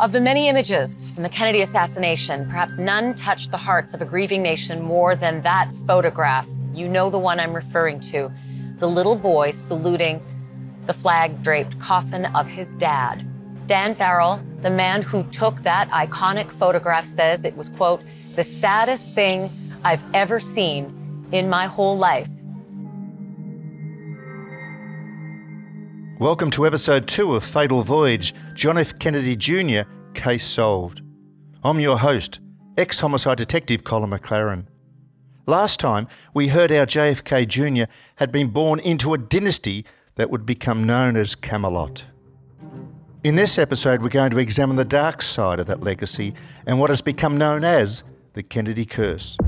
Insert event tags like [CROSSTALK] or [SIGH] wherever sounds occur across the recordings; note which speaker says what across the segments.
Speaker 1: Of the many images from the Kennedy assassination, perhaps none touched the hearts of a grieving nation more than that photograph. You know the one I'm referring to. The little boy saluting the flag draped coffin of his dad. Dan Farrell, the man who took that iconic photograph, says it was, quote, the saddest thing I've ever seen in my whole life.
Speaker 2: Welcome to episode two of Fatal Voyage John F. Kennedy Jr. Case Solved. I'm your host, ex homicide detective Colin McLaren. Last time, we heard our JFK Jr. had been born into a dynasty that would become known as Camelot. In this episode, we're going to examine the dark side of that legacy and what has become known as the Kennedy Curse.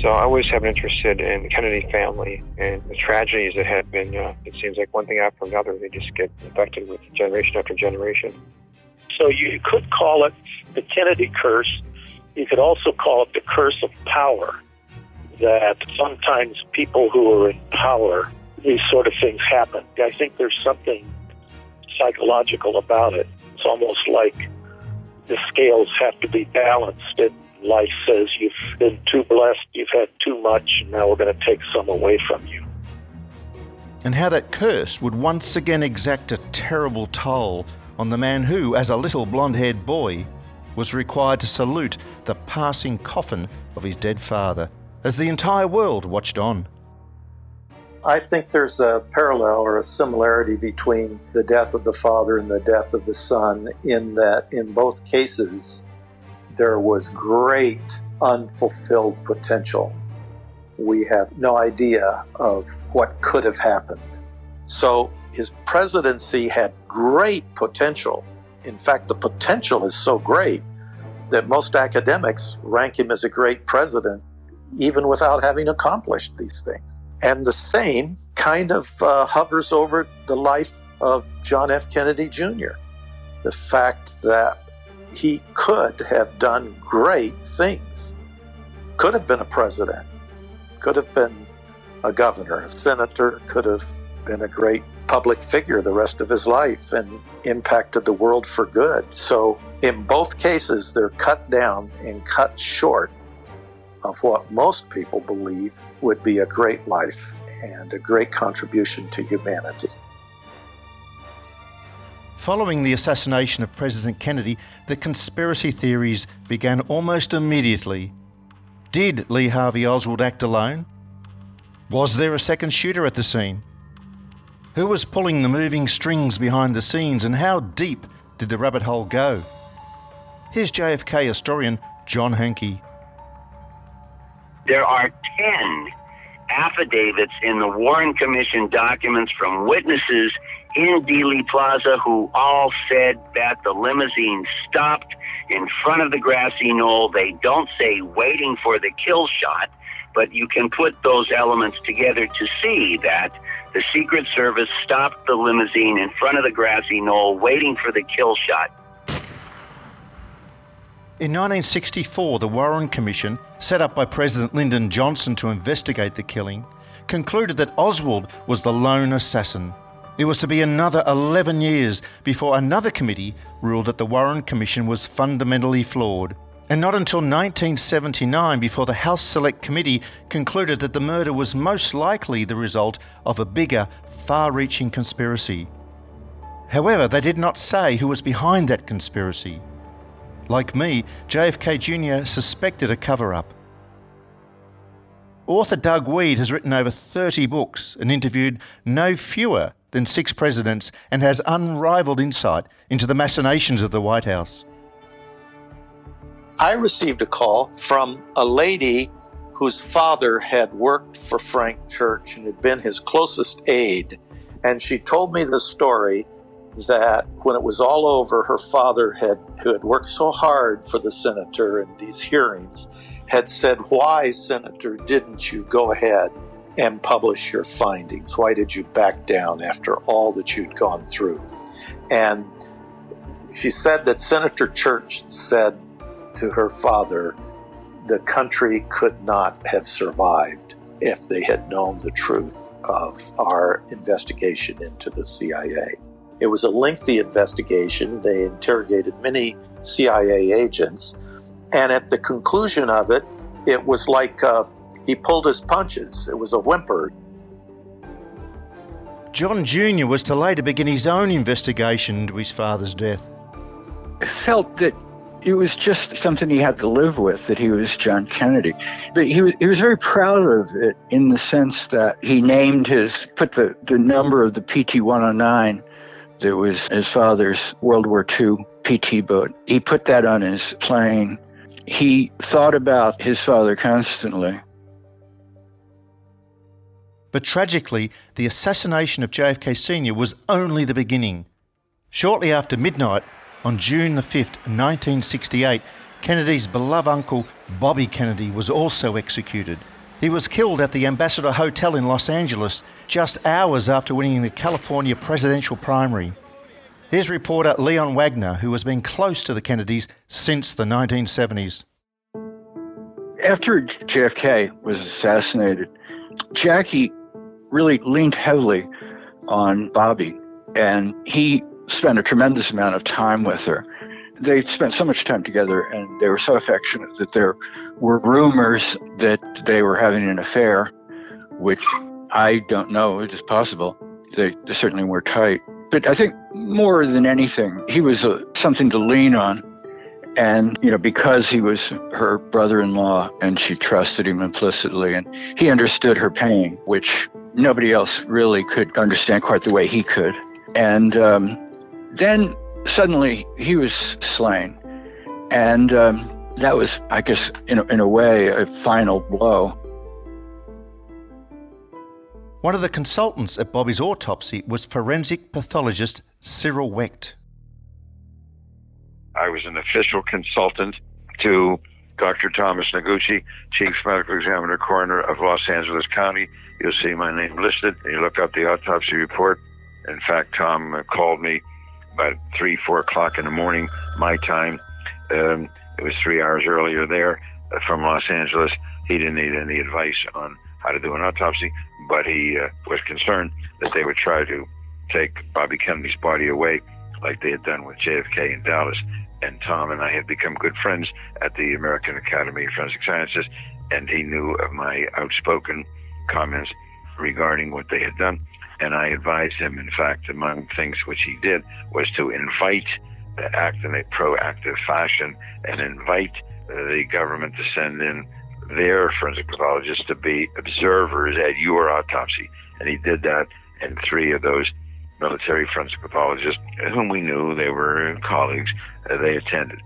Speaker 3: So I always have been interested in the Kennedy family and the tragedies that have been, uh, it seems like one thing after another, they just get infected with generation after generation.
Speaker 4: So you could call it the Kennedy curse. You could also call it the curse of power, that sometimes people who are in power, these sort of things happen. I think there's something psychological about it. It's almost like the scales have to be balanced. It life says you've been too blessed, you've had too much, and now we're going to take some away from you.
Speaker 2: And how that curse would once again exact a terrible toll on the man who, as a little blonde haired boy, was required to salute the passing coffin of his dead father as the entire world watched on.
Speaker 5: I think there's a parallel or a similarity between the death of the father and the death of the son, in that in both cases, there was great unfulfilled potential. We have no idea of what could have happened. So his presidency had great potential. In fact, the potential is so great that most academics rank him as a great president, even without having accomplished these things. And the same kind of uh, hovers over the life of John F. Kennedy Jr. The fact that he could have done great things. Could have been a president, could have been a governor, a senator, could have been a great public figure the rest of his life and impacted the world for good. So, in both cases, they're cut down and cut short of what most people believe would be a great life and a great contribution to humanity.
Speaker 2: Following the assassination of President Kennedy, the conspiracy theories began almost immediately. Did Lee Harvey Oswald act alone? Was there a second shooter at the scene? Who was pulling the moving strings behind the scenes and how deep did the rabbit hole go? Here's JFK historian John Hankey.
Speaker 6: There are 10 affidavits in the Warren Commission documents from witnesses in Dealey Plaza who all said that the limousine stopped in front of the grassy knoll. They don't say waiting for the kill shot, but you can put those elements together to see that the Secret Service stopped the limousine in front of the grassy knoll waiting for the kill shot.
Speaker 2: In 1964, the Warren Commission, set up by President Lyndon Johnson to investigate the killing, concluded that Oswald was the lone assassin. It was to be another 11 years before another committee ruled that the Warren Commission was fundamentally flawed. And not until 1979 before the House Select Committee concluded that the murder was most likely the result of a bigger, far reaching conspiracy. However, they did not say who was behind that conspiracy. Like me, JFK Jr. suspected a cover up. Author Doug Wead has written over 30 books and interviewed no fewer than six presidents and has unrivaled insight into the machinations of the White House.
Speaker 5: I received a call from a lady whose father had worked for Frank Church and had been his closest aide. And she told me the story that when it was all over, her father had, who had worked so hard for the senator in these hearings, had said, Why, Senator, didn't you go ahead and publish your findings? Why did you back down after all that you'd gone through? And she said that Senator Church said to her father, the country could not have survived if they had known the truth of our investigation into the CIA. It was a lengthy investigation. They interrogated many CIA agents. And at the conclusion of it, it was like uh, he pulled his punches. It was a whimper.
Speaker 2: John Jr. was to later begin his own investigation into his father's death.
Speaker 7: I felt that it was just something he had to live with that he was John Kennedy. But he was he was very proud of it in the sense that he named his put the, the number of the PT 109 that was his father's World War II PT boat. He put that on his plane. He thought about his father constantly.
Speaker 2: But tragically, the assassination of JFK Sr. was only the beginning. Shortly after midnight, on June the 5th, 1968, Kennedy's beloved uncle Bobby Kennedy was also executed. He was killed at the Ambassador Hotel in Los Angeles just hours after winning the California presidential primary. Here's reporter Leon Wagner, who has been close to the Kennedys since the 1970s.
Speaker 7: After JFK was assassinated, Jackie really leaned heavily on Bobby, and he spent a tremendous amount of time with her. They spent so much time together and they were so affectionate that there were rumors that they were having an affair, which I don't know. It is possible. They, they certainly were tight. But I think more than anything, he was a, something to lean on. And, you know, because he was her brother in law and she trusted him implicitly and he understood her pain, which nobody else really could understand quite the way he could. And um, then suddenly he was slain. And um, that was, I guess, in a, in a way, a final blow.
Speaker 2: One of the consultants at Bobby's autopsy was forensic pathologist Cyril Wecht.
Speaker 8: I was an official consultant to Dr. Thomas Noguchi, Chief Medical Examiner Coroner of Los Angeles County. You'll see my name listed. You look up the autopsy report. In fact, Tom called me about three, four o'clock in the morning, my time. Um, it was three hours earlier there uh, from Los Angeles. He didn't need any advice on how to do an autopsy, but he uh, was concerned that they would try to take Bobby Kennedy's body away like they had done with JFK in Dallas. And Tom and I had become good friends at the American Academy of Forensic Sciences, and he knew of my outspoken comments regarding what they had done. And I advised him, in fact, among things which he did was to invite, uh, act in a proactive fashion, and invite the government to send in their forensic pathologists to be observers at your autopsy. And he did that, and three of those military forensic pathologists, whom we knew, they were colleagues, they attended.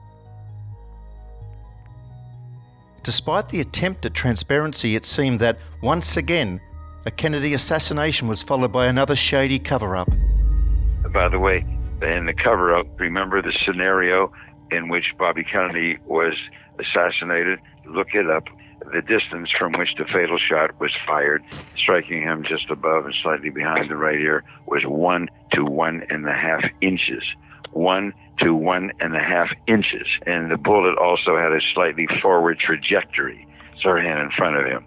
Speaker 2: Despite the attempt at transparency, it seemed that once again a Kennedy assassination was followed by another shady cover up.
Speaker 8: By the way, in the cover up, remember the scenario in which Bobby Kennedy was assassinated? Look it up. The distance from which the fatal shot was fired, striking him just above and slightly behind the right ear, was one to one and a half inches. One to one and a half inches. And the bullet also had a slightly forward trajectory, of in front of him.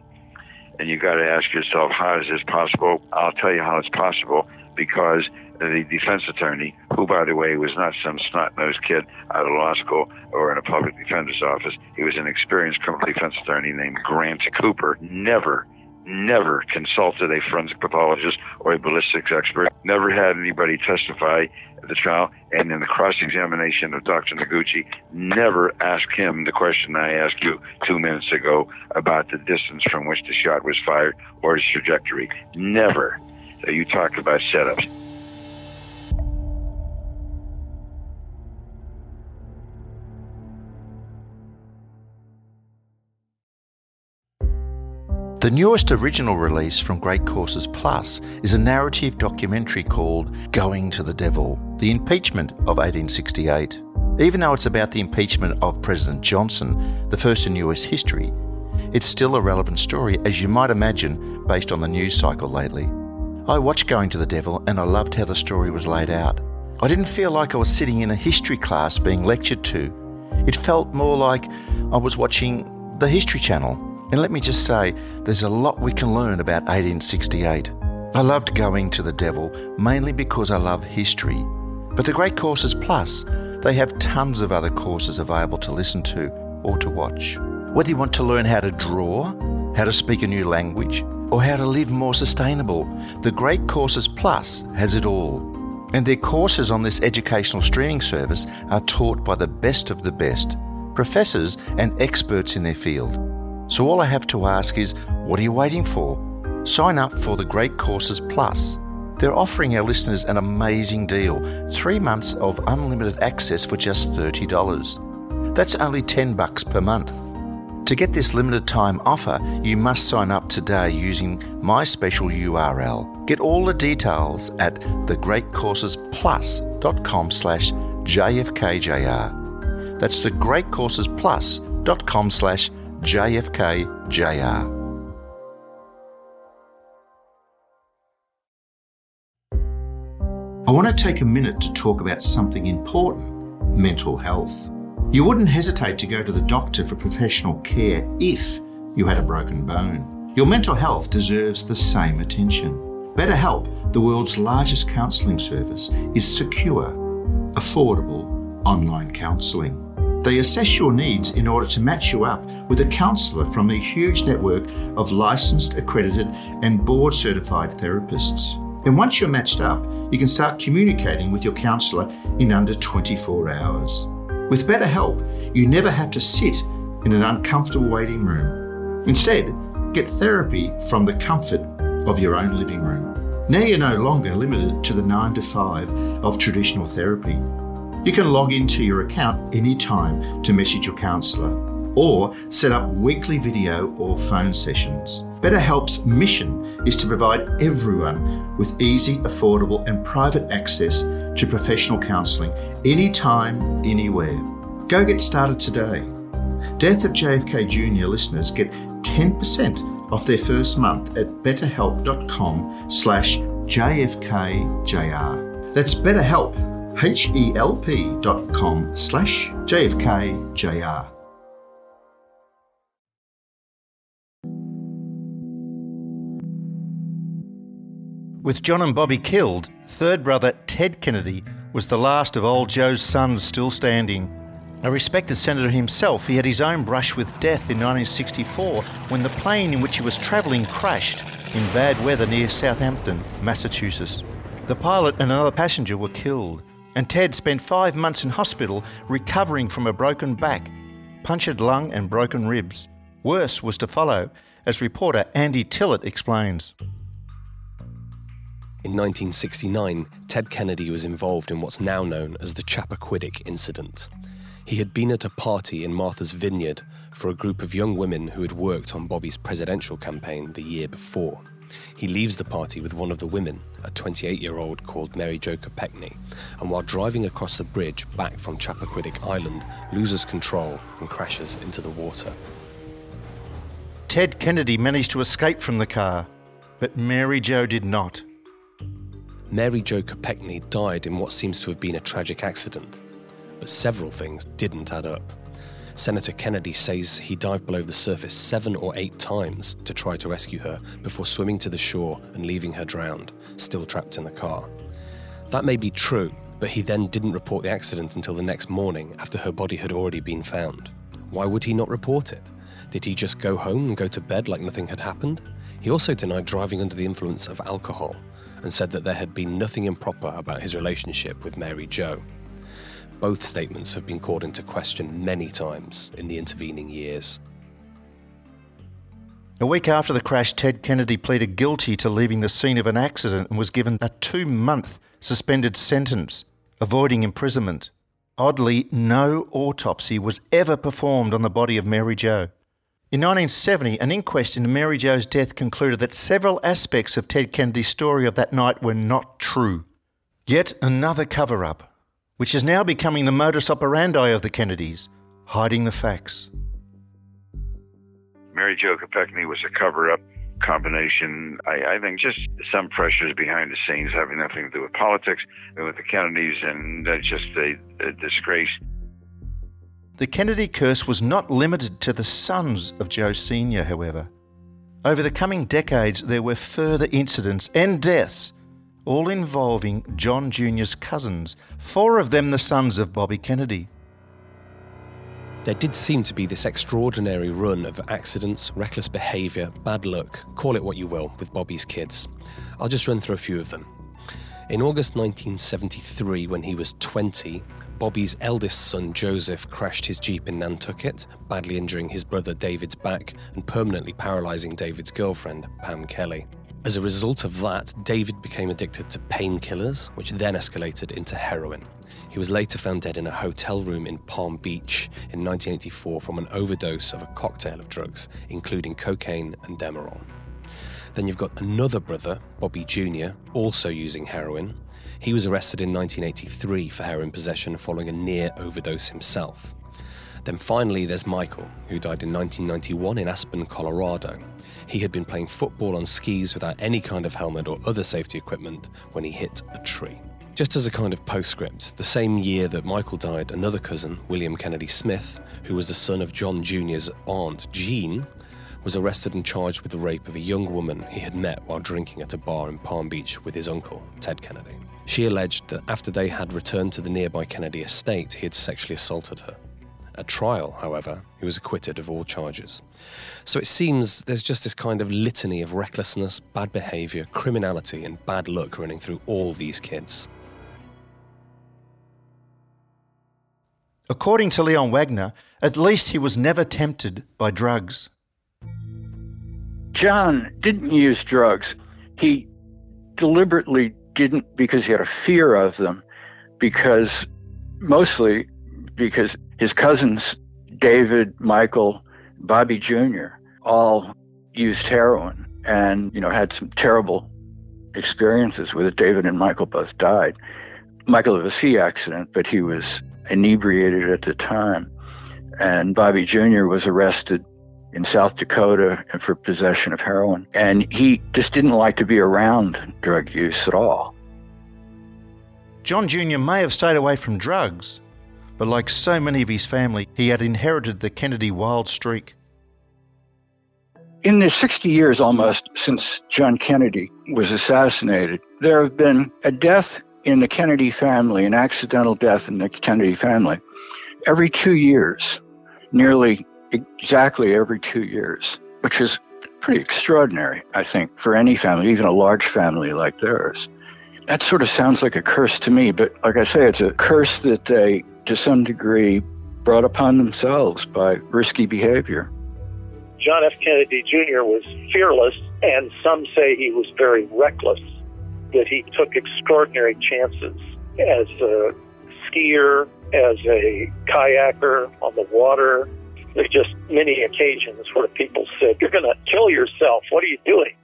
Speaker 8: And you got to ask yourself, how is this possible? I'll tell you how it's possible because the defense attorney, who, by the way, was not some snot nosed kid out of law school or in a public defender's office, he was an experienced criminal defense attorney named Grant Cooper, never never consulted a forensic pathologist or a ballistics expert, never had anybody testify at the trial, and in the cross examination of Dr. Noguchi, never asked him the question I asked you two minutes ago about the distance from which the shot was fired or its trajectory. Never. So you talk about setups.
Speaker 2: The newest original release from Great Courses Plus is a narrative documentary called Going to the Devil The Impeachment of 1868. Even though it's about the impeachment of President Johnson, the first in US history, it's still a relevant story, as you might imagine, based on the news cycle lately. I watched Going to the Devil and I loved how the story was laid out. I didn't feel like I was sitting in a history class being lectured to. It felt more like I was watching the History Channel. And let me just say, there's a lot we can learn about 1868. I loved going to the Devil mainly because I love history. But the Great Courses Plus, they have tons of other courses available to listen to or to watch. Whether you want to learn how to draw, how to speak a new language, or how to live more sustainable, the Great Courses Plus has it all. And their courses on this educational streaming service are taught by the best of the best, professors and experts in their field. So all I have to ask is, what are you waiting for? Sign up for the Great Courses Plus. They're offering our listeners an amazing deal three months of unlimited access for just $30. That's only 10 bucks per month. To get this limited time offer, you must sign up today using my special URL. Get all the details at thegreatcoursesplus.com slash JFKJR. That's thegreatcoursesplus.com slash JFKJR. I want to take a minute to talk about something important mental health. You wouldn't hesitate to go to the doctor for professional care if you had a broken bone. Your mental health deserves the same attention. BetterHelp, the world's largest counselling service, is secure, affordable online counselling. They assess your needs in order to match you up with a counsellor from a huge network of licensed, accredited, and board certified therapists. And once you're matched up, you can start communicating with your counsellor in under 24 hours. With BetterHelp, you never have to sit in an uncomfortable waiting room. Instead, get therapy from the comfort of your own living room. Now you're no longer limited to the 9 to 5 of traditional therapy. You can log into your account anytime to message your counsellor or set up weekly video or phone sessions. BetterHelp's mission is to provide everyone with easy, affordable, and private access to professional counselling anytime, anywhere. Go get started today. Death of JFK Jr. listeners get 10% off their first month at betterhelp.com slash jfkjr. That's betterhelp, H-E-L-P dot com slash jfkjr. With John and Bobby killed, third brother Ted Kennedy was the last of old Joe's sons still standing. A respected senator himself, he had his own brush with death in 1964 when the plane in which he was travelling crashed in bad weather near Southampton, Massachusetts. The pilot and another passenger were killed, and Ted spent five months in hospital recovering from a broken back, punctured lung, and broken ribs. Worse was to follow, as reporter Andy Tillett explains.
Speaker 9: In 1969, Ted Kennedy was involved in what's now known as the Chappaquiddick incident. He had been at a party in Martha's Vineyard for a group of young women who had worked on Bobby's presidential campaign the year before. He leaves the party with one of the women, a 28 year old called Mary Jo Kopechne, and while driving across the bridge back from Chappaquiddick Island, loses control and crashes into the water.
Speaker 2: Ted Kennedy managed to escape from the car, but Mary Jo did not.
Speaker 9: Mary Jo Kopechne died in what seems to have been a tragic accident, but several things didn't add up. Senator Kennedy says he dived below the surface seven or eight times to try to rescue her before swimming to the shore and leaving her drowned, still trapped in the car. That may be true, but he then didn't report the accident until the next morning after her body had already been found. Why would he not report it? Did he just go home and go to bed like nothing had happened? He also denied driving under the influence of alcohol, and said that there had been nothing improper about his relationship with Mary Jo. Both statements have been called into question many times in the intervening years.
Speaker 2: A week after the crash, Ted Kennedy pleaded guilty to leaving the scene of an accident and was given a two month suspended sentence, avoiding imprisonment. Oddly, no autopsy was ever performed on the body of Mary Jo. In 1970, an inquest into Mary Jo's death concluded that several aspects of Ted Kennedy's story of that night were not true. Yet another cover up, which is now becoming the modus operandi of the Kennedys, hiding the facts.
Speaker 8: Mary Jo Kopechne was a cover up combination. I, I, think just some pressures behind the scenes having nothing to do with politics and with the Kennedys, and that's just a, a disgrace.
Speaker 2: The Kennedy curse was not limited to the sons of Joe Sr., however. Over the coming decades, there were further incidents and deaths, all involving John Jr.'s cousins, four of them the sons of Bobby Kennedy.
Speaker 9: There did seem to be this extraordinary run of accidents, reckless behaviour, bad luck, call it what you will, with Bobby's kids. I'll just run through a few of them. In August 1973, when he was 20, Bobby's eldest son Joseph crashed his Jeep in Nantucket, badly injuring his brother David's back and permanently paralysing David's girlfriend, Pam Kelly. As a result of that, David became addicted to painkillers, which then escalated into heroin. He was later found dead in a hotel room in Palm Beach in 1984 from an overdose of a cocktail of drugs, including cocaine and Demerol. Then you've got another brother, Bobby Jr., also using heroin, he was arrested in 1983 for heroin possession following a near overdose himself. Then finally, there's Michael, who died in 1991 in Aspen, Colorado. He had been playing football on skis without any kind of helmet or other safety equipment when he hit a tree. Just as a kind of postscript, the same year that Michael died, another cousin, William Kennedy Smith, who was the son of John Jr.'s aunt, Jean, was arrested and charged with the rape of a young woman he had met while drinking at a bar in Palm Beach with his uncle, Ted Kennedy. She alleged that after they had returned to the nearby Kennedy estate, he had sexually assaulted her. At trial, however, he was acquitted of all charges. So it seems there's just this kind of litany of recklessness, bad behaviour, criminality, and bad luck running through all these kids.
Speaker 2: According to Leon Wagner, at least he was never tempted by drugs.
Speaker 7: John didn't use drugs. He deliberately didn't because he had a fear of them, because mostly because his cousins, David, Michael, Bobby Jr., all used heroin and, you know, had some terrible experiences with it. David and Michael both died. Michael had a sea accident, but he was inebriated at the time. And Bobby Jr. was arrested in South Dakota for possession of heroin. And he just didn't like to be around drug use at all.
Speaker 2: John Jr. may have stayed away from drugs, but like so many of his family, he had inherited the Kennedy wild streak.
Speaker 7: In the 60 years almost since John Kennedy was assassinated, there have been a death in the Kennedy family, an accidental death in the Kennedy family, every two years, nearly exactly every two years, which is pretty extraordinary, I think, for any family, even a large family like theirs. That sort of sounds like a curse to me, but like I say, it's a curse that they, to some degree, brought upon themselves by risky behavior.
Speaker 4: John F. Kennedy Jr. was fearless, and some say he was very reckless, that he took extraordinary chances as a skier, as a kayaker on the water, there's just many occasions where people said, You're going to kill yourself. What are you doing?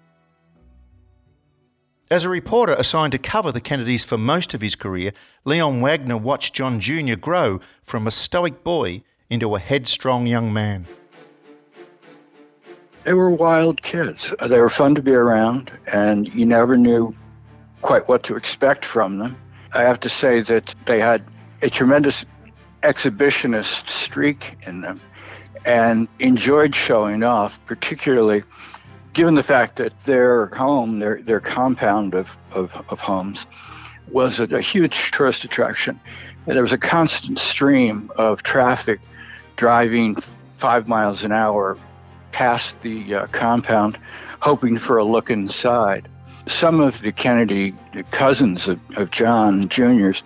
Speaker 2: As a reporter assigned to cover the Kennedys for most of his career, Leon Wagner watched John Jr. grow from a stoic boy into a headstrong young man.
Speaker 7: They were wild kids. They were fun to be around, and you never knew quite what to expect from them. I have to say that they had a tremendous exhibitionist streak in them and enjoyed showing off, particularly given the fact that their home, their, their compound of, of, of homes, was a, a, huge tourist attraction. And there was a constant stream of traffic driving five miles an hour past the uh, compound, hoping for a look inside. Some of the Kennedy cousins of, of John Jr.'s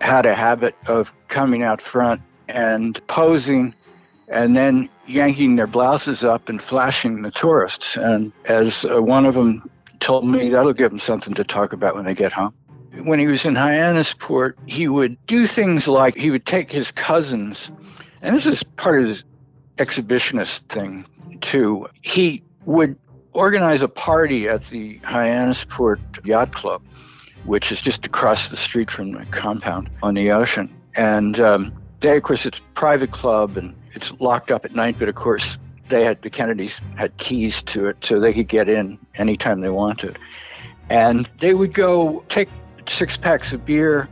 Speaker 7: had a habit of coming out front and posing and then yanking their blouses up and flashing the tourists. And as uh, one of them told me, that'll give them something to talk about when they get home. When he was in Hyannisport, he would do things like he would take his cousins, and this is part of his exhibitionist thing too. He would organize a party at the Hyannisport Yacht Club, which is just across the street from the compound on the ocean. And um, they, of course, it's a private club, and it's locked up at night, but of course they had the Kennedys had keys to it so they could get in anytime they wanted. And they would go take six packs of beer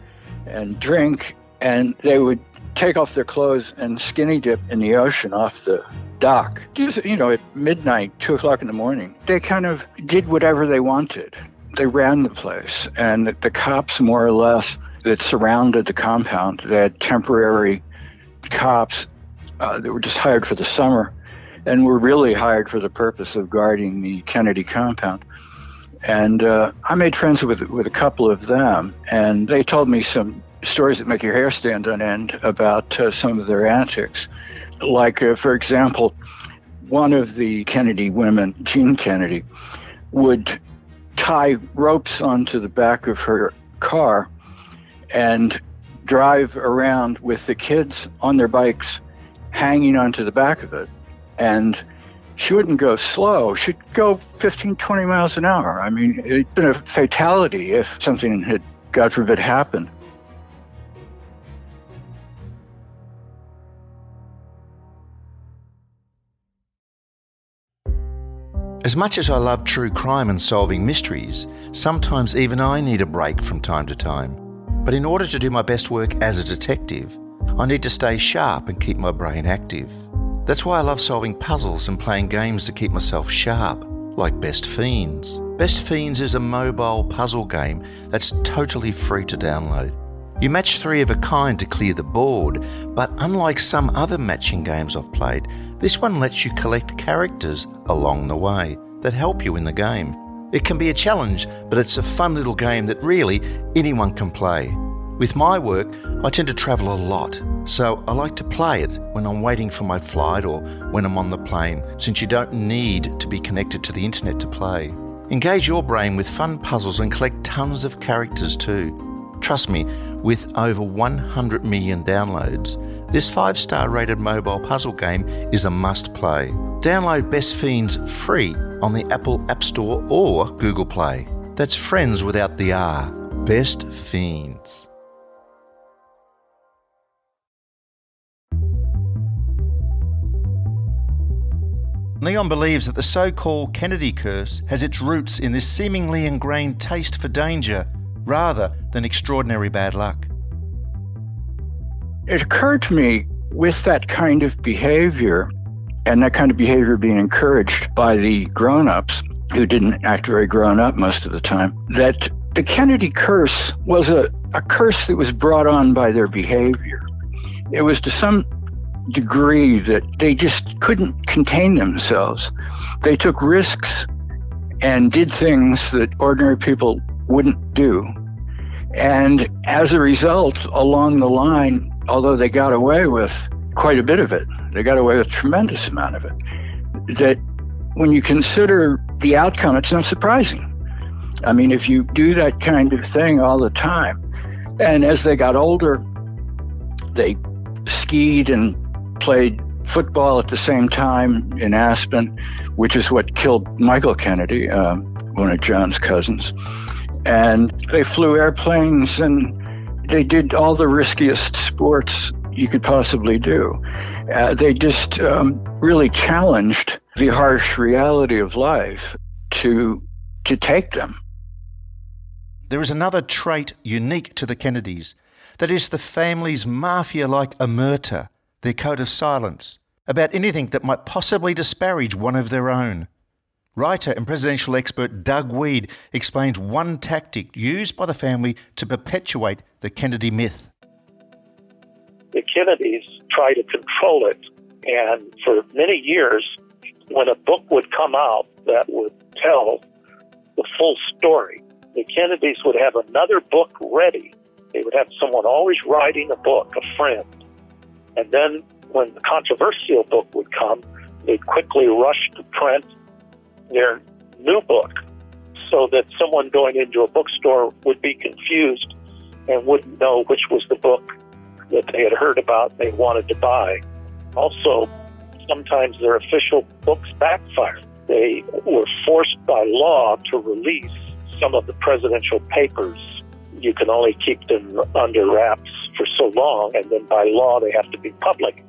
Speaker 7: and drink, and they would take off their clothes and skinny dip in the ocean off the dock, just, you know, at midnight, two o'clock in the morning. They kind of did whatever they wanted. They ran the place, and the, the cops, more or less, that surrounded the compound, they had temporary cops uh, that were just hired for the summer and were really hired for the purpose of guarding the Kennedy compound. And uh, I made friends with with a couple of them, and they told me some stories that make your hair stand on end about uh, some of their antics. Like, uh, for example, one of the Kennedy women, Jean Kennedy, would tie ropes onto the back of her car and drive around with the kids on their bikes hanging onto the back of it. And she wouldn't go slow. She'd go 15, 20 miles an hour. I mean, it'd been a fatality if something had, God forbid, happened.
Speaker 2: As much as I love true crime and solving mysteries, sometimes even I need a break from time to time. But in order to do my best work as a detective, I need to stay sharp and keep my brain active. That's why I love solving puzzles and playing games to keep myself sharp, like Best Fiends. Best Fiends is a mobile puzzle game that's totally free to download. You match three of a kind to clear the board, but unlike some other matching games I've played, this one lets you collect characters along the way that help you in the game. It can be a challenge, but it's a fun little game that really anyone can play. With my work, I tend to travel a lot, so I like to play it when I'm waiting for my flight or when I'm on the plane, since you don't need to be connected to the internet to play. Engage your brain with fun puzzles and collect tons of characters too. Trust me, with over 100 million downloads, this 5 star rated mobile puzzle game is a must play. Download Best Fiends free on the Apple App Store or Google Play. That's friends without the R. Best Fiends. Leon believes that the so called Kennedy curse has its roots in this seemingly ingrained taste for danger rather than extraordinary bad luck.
Speaker 7: It occurred to me with that kind of behavior and that kind of behavior being encouraged by the grown ups who didn't act very grown up most of the time, that the Kennedy curse was a, a curse that was brought on by their behavior. It was to some degree that they just couldn't contain themselves. They took risks and did things that ordinary people wouldn't do. And as a result, along the line, although they got away with quite a bit of it, they got away with a tremendous amount of it, that when you consider the outcome, it's not surprising. I mean, if you do that kind of thing all the time, and as they got older, they skied and played football at the same time in Aspen, which is what killed Michael Kennedy, uh, one of John's cousins. And they flew airplanes and they did all the riskiest sports you could possibly do. Uh, they just um, really challenged the harsh reality of life to to take them.
Speaker 2: There is another trait unique to the Kennedys. That is the family's mafia-like omerta their code of silence about anything that might possibly disparage one of their own. Writer and presidential expert Doug Wead explains one tactic used by the family to perpetuate the Kennedy myth.
Speaker 4: The Kennedys try to control it, and for many years, when a book would come out that would tell the full story, the Kennedys would have another book ready. They would have someone always writing a book, a friend, and then when the controversial book would come, they'd quickly rush to print their new book so that someone going into a bookstore would be confused and wouldn't know which was the book that they had heard about they wanted to buy. Also, sometimes their official books backfired. They were forced by law to release some of the presidential papers. You can only keep them under wraps so long, and then by law they have to be public.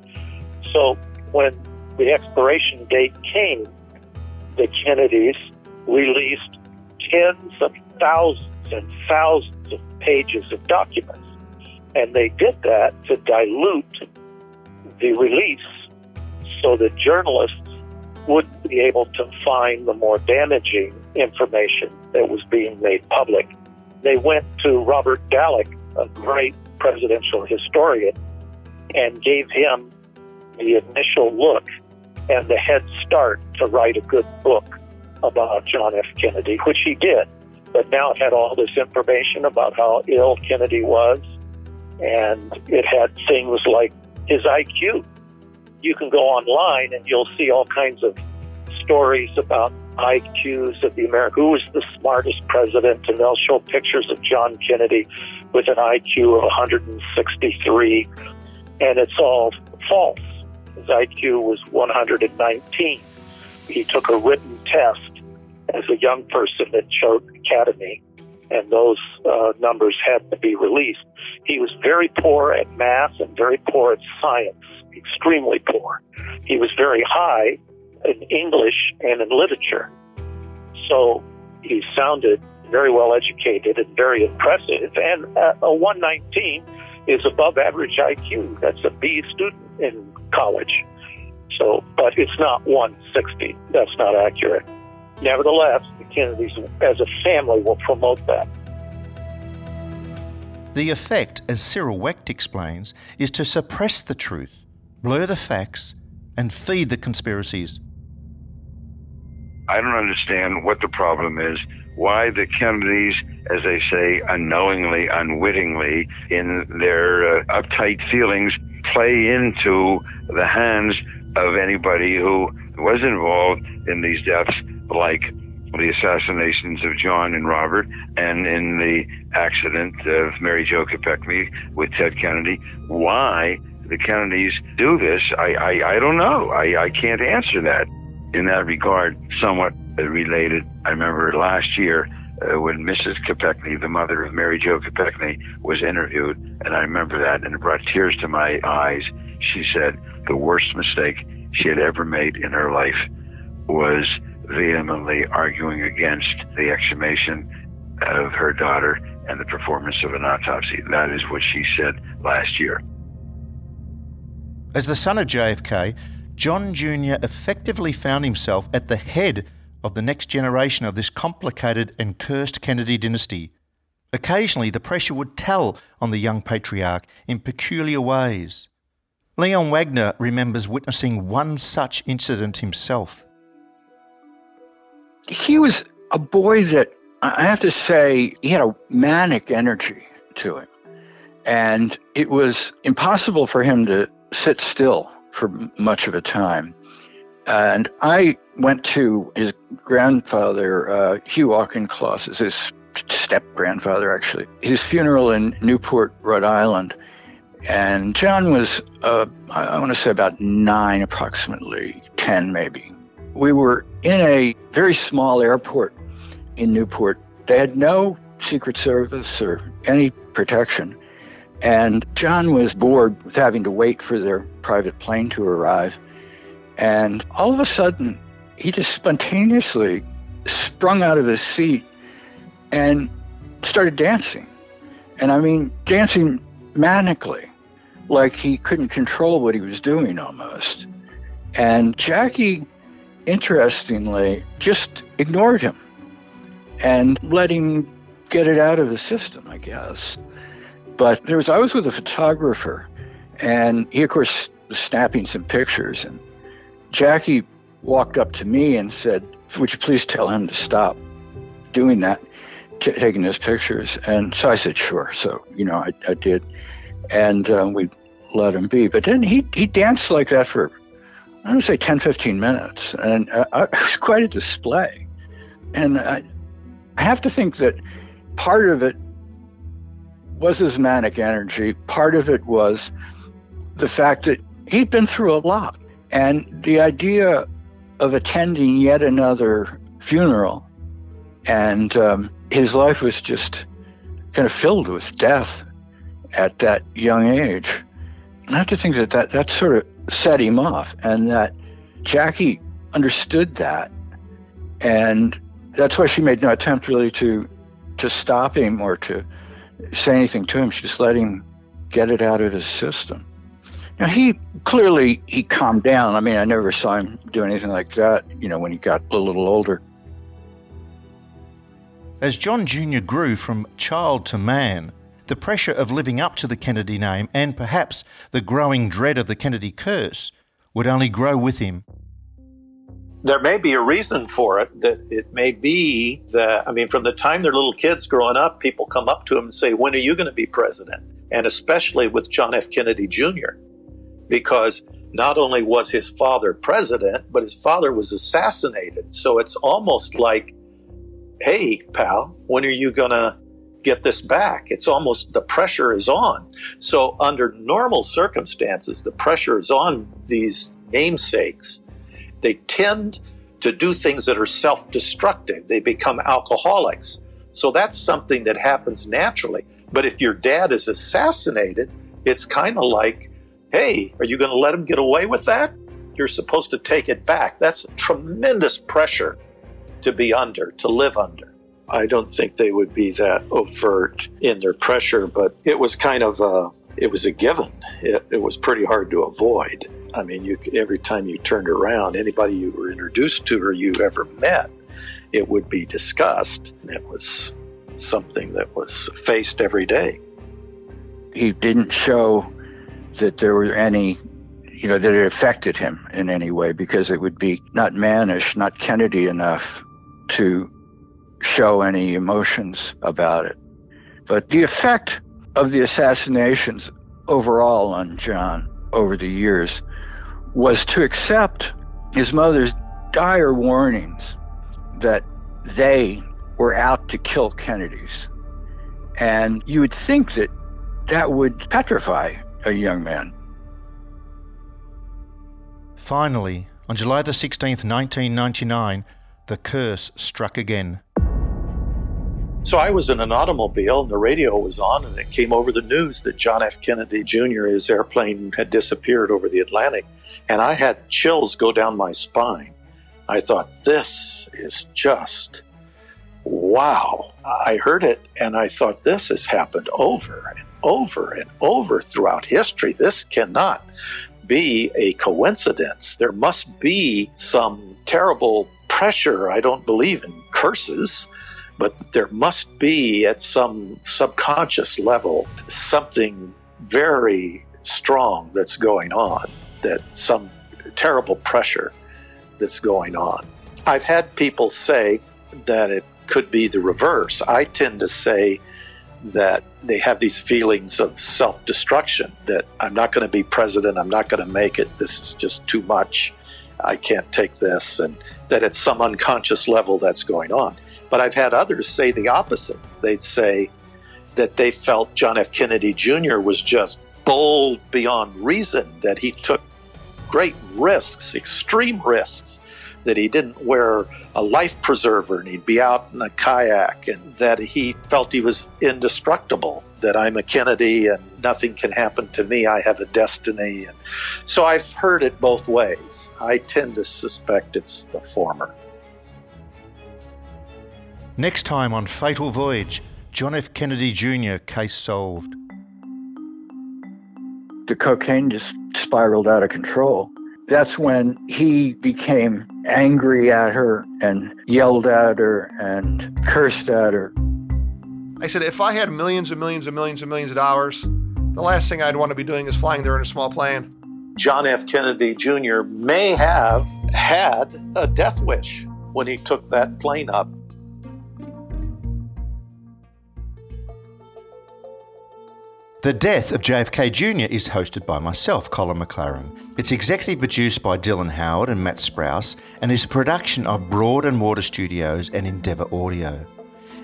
Speaker 4: So when the expiration date came, the Kennedys released tens of thousands and thousands of pages of documents. And they did that to dilute the release so that journalists wouldn't be able to find the more damaging information that was being made public. They went to Robert Dallek, a great presidential historian, and gave him the initial look and the head start to write a good book about John F. Kennedy, which he did. But now it had all this information about how ill Kennedy was, and it had things like his IQ. You can go online and you'll see all kinds of stories about IQs of the American, who was the smartest president, and they'll show pictures of John Kennedy with an IQ of 163, and it's all false. His IQ was 119. He took a written test as a young person at Choate Academy, and those uh, numbers had to be released. He was very poor at math and very poor at science, extremely poor. He was very high in English and in literature. So he sounded very well educated and very impressive. And uh, a 119 is above average IQ. That's a B student in college. So, but it's not 160. That's not accurate. Nevertheless, the Kennedys as a family will promote that.
Speaker 2: The effect, as Cyril Wecht explains, is to suppress the truth, blur the facts, and feed the conspiracies.
Speaker 8: I don't understand what the problem is. Why the Kennedys, as they say, unknowingly, unwittingly, in their uh, uptight feelings, play into the hands of anybody who was involved in these deaths, like the assassinations of John and Robert, and in the accident of Mary Jo Kopechne with Ted Kennedy. Why the Kennedys do this, I, I, I don't know. I, I can't answer that in that regard, somewhat related. I remember last year uh, when Mrs. Kopechne, the mother of Mary Jo Kopechne, was interviewed, and I remember that, and it brought tears to my eyes. She said the worst mistake she had ever made in her life was vehemently arguing against the exhumation of her daughter and the performance of an autopsy. That is what she said last year.
Speaker 2: As the son of JFK, John Jr. effectively found himself at the head of the next generation of this complicated and cursed Kennedy dynasty. Occasionally, the pressure would tell on the young patriarch in peculiar ways. Leon Wagner remembers witnessing one such incident himself.
Speaker 7: He was a boy that I have to say, he had a manic energy to him. And it was impossible for him to sit still for much of a time. And I went to his grandfather, uh, Hugh Auchincloss, his step grandfather, actually, his funeral in Newport, Rhode Island. And John was, uh, I want to say about nine, approximately 10 maybe. We were in a very small airport in Newport. They had no Secret Service or any protection. And John was bored with having to wait for their private plane to arrive. And all of a sudden, he just spontaneously sprung out of his seat and started dancing. And I mean, dancing manically, like he couldn't control what he was doing almost. And Jackie, interestingly, just ignored him and let him get it out of the system, I guess. But there was I was with a photographer, and he of course was snapping some pictures, and Jackie walked up to me and said, "Would you please tell him to stop doing that, t- taking those pictures?" And so I said, "Sure." So you know, I, I did, and um, we let him be. But then he he danced like that for I would say 10, 15 minutes, and uh, [LAUGHS] it was quite a display. And I, I have to think that part of it was his manic energy. Part of it was the fact that he'd been through a lot. And the idea of attending yet another funeral, and um, his life was just kind of filled with death at that young age. I have to think that, that that sort of set him off, and that Jackie understood that. And that's why she made no attempt really to to stop him or to say anything to him. She just let him get it out of his system. Now he clearly he calmed down. I mean, I never saw him do anything like that. You know, when he got a little older.
Speaker 2: As John Jr. grew from child to man, the pressure of living up to the Kennedy name and perhaps the growing dread of the Kennedy curse would only grow with him.
Speaker 5: There may be a reason for it that it may be that, I mean, from the time they're little kids growing up, people come up to them and say, When are you going to be president? And especially with John F. Kennedy Jr., because not only was his father president, but his father was assassinated. So it's almost like, Hey, pal, when are you going to get this back. It's almost the pressure is on. So, under normal circumstances, the pressure is on these namesakes. They tend to do things that are self destructive, they become alcoholics. So, that's something that happens naturally. But if your dad is assassinated, it's kind of like, hey, are you going to let him get away with that? You're supposed to take it back. That's tremendous pressure to be under, to live under. I don't think they would be that overt in their pressure, but it was kind of a, it was a given. It, it was pretty hard to avoid. I mean, you every time you turned around, anybody you were introduced to or you ever met, it would be discussed. It was something that was faced every day.
Speaker 7: He didn't show that there were any, you know, that it affected him in any way because it would be not mannish, not Kennedy enough to show any emotions about it. But the effect of the assassinations overall on John over the years was to accept his mother's dire warnings that they were out to kill Kennedys. And you would think that that would petrify a young man.
Speaker 2: Finally, on July the 16th, 1999, the curse struck again.
Speaker 5: So I was in an automobile and the radio was on, and it came over the news that John F. Kennedy Jr., his airplane had disappeared over the Atlantic. And I had chills go down my spine. I thought, this is just wow. I heard it and I thought, this has happened over and over and over throughout history. This cannot be a coincidence. There must be some terrible pressure. I don't believe in curses but there must be at some subconscious level something very strong that's going on, that some terrible pressure that's going on. I've had people say that it could be the reverse. I tend to say that they have these feelings of self destruction that I'm not going to be president, I'm not going to make it, this is just too much, I can't take this, and that at some unconscious level that's going on. But I've had others say the opposite. They'd say that they felt John F. Kennedy Jr. was just bold beyond reason, that he took great risks, extreme risks, that he didn't wear a life preserver and he'd be out in a kayak, and that he felt he was indestructible, that I'm a Kennedy and nothing can happen to me, I have a destiny. And so I've heard it both ways. I tend to suspect it's the former.
Speaker 2: Next time on Fatal Voyage, John F. Kennedy Jr. case solved.
Speaker 7: The cocaine just spiraled out of control. That's when he became angry at her and yelled at her and cursed at her.
Speaker 10: I said, if I had millions and millions and millions and millions of dollars, the last thing I'd want to be doing is flying there in a small plane.
Speaker 5: John F. Kennedy Jr. may have had a death wish when he took that plane up.
Speaker 2: The Death of JFK Jr. is hosted by myself, Colin McLaren. It's executive produced by Dylan Howard and Matt Sprouse and is a production of Broad and Water Studios and Endeavor Audio.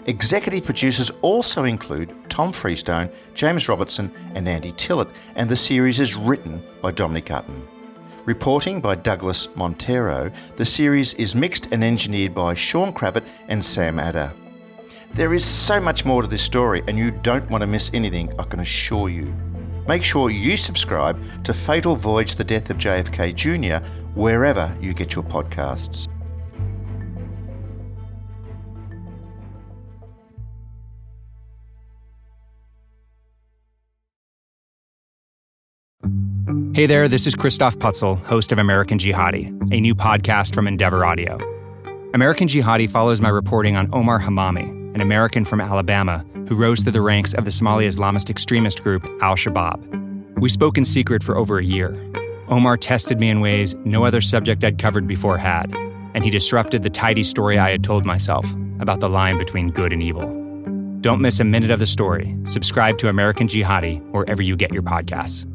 Speaker 2: Executive producers also include Tom Freestone, James Robertson, and Andy Tillett, and the series is written by Dominic Utton. Reporting by Douglas Montero, the series is mixed and engineered by Sean Kravitz and Sam Adder. There is so much more to this story, and you don't want to miss anything, I can assure you. Make sure you subscribe to Fatal Voyage The Death of JFK Jr. wherever you get your podcasts.
Speaker 11: Hey there, this is Christof Putzel, host of American Jihadi, a new podcast from Endeavor Audio. American Jihadi follows my reporting on Omar Hammami, an American from Alabama who rose through the ranks of the Somali Islamist extremist group Al Shabaab. We spoke in secret for over a year. Omar tested me in ways no other subject I'd covered before had, and he disrupted the tidy story I had told myself about the line between good and evil. Don't miss a minute of the story. Subscribe to American Jihadi wherever you get your podcasts.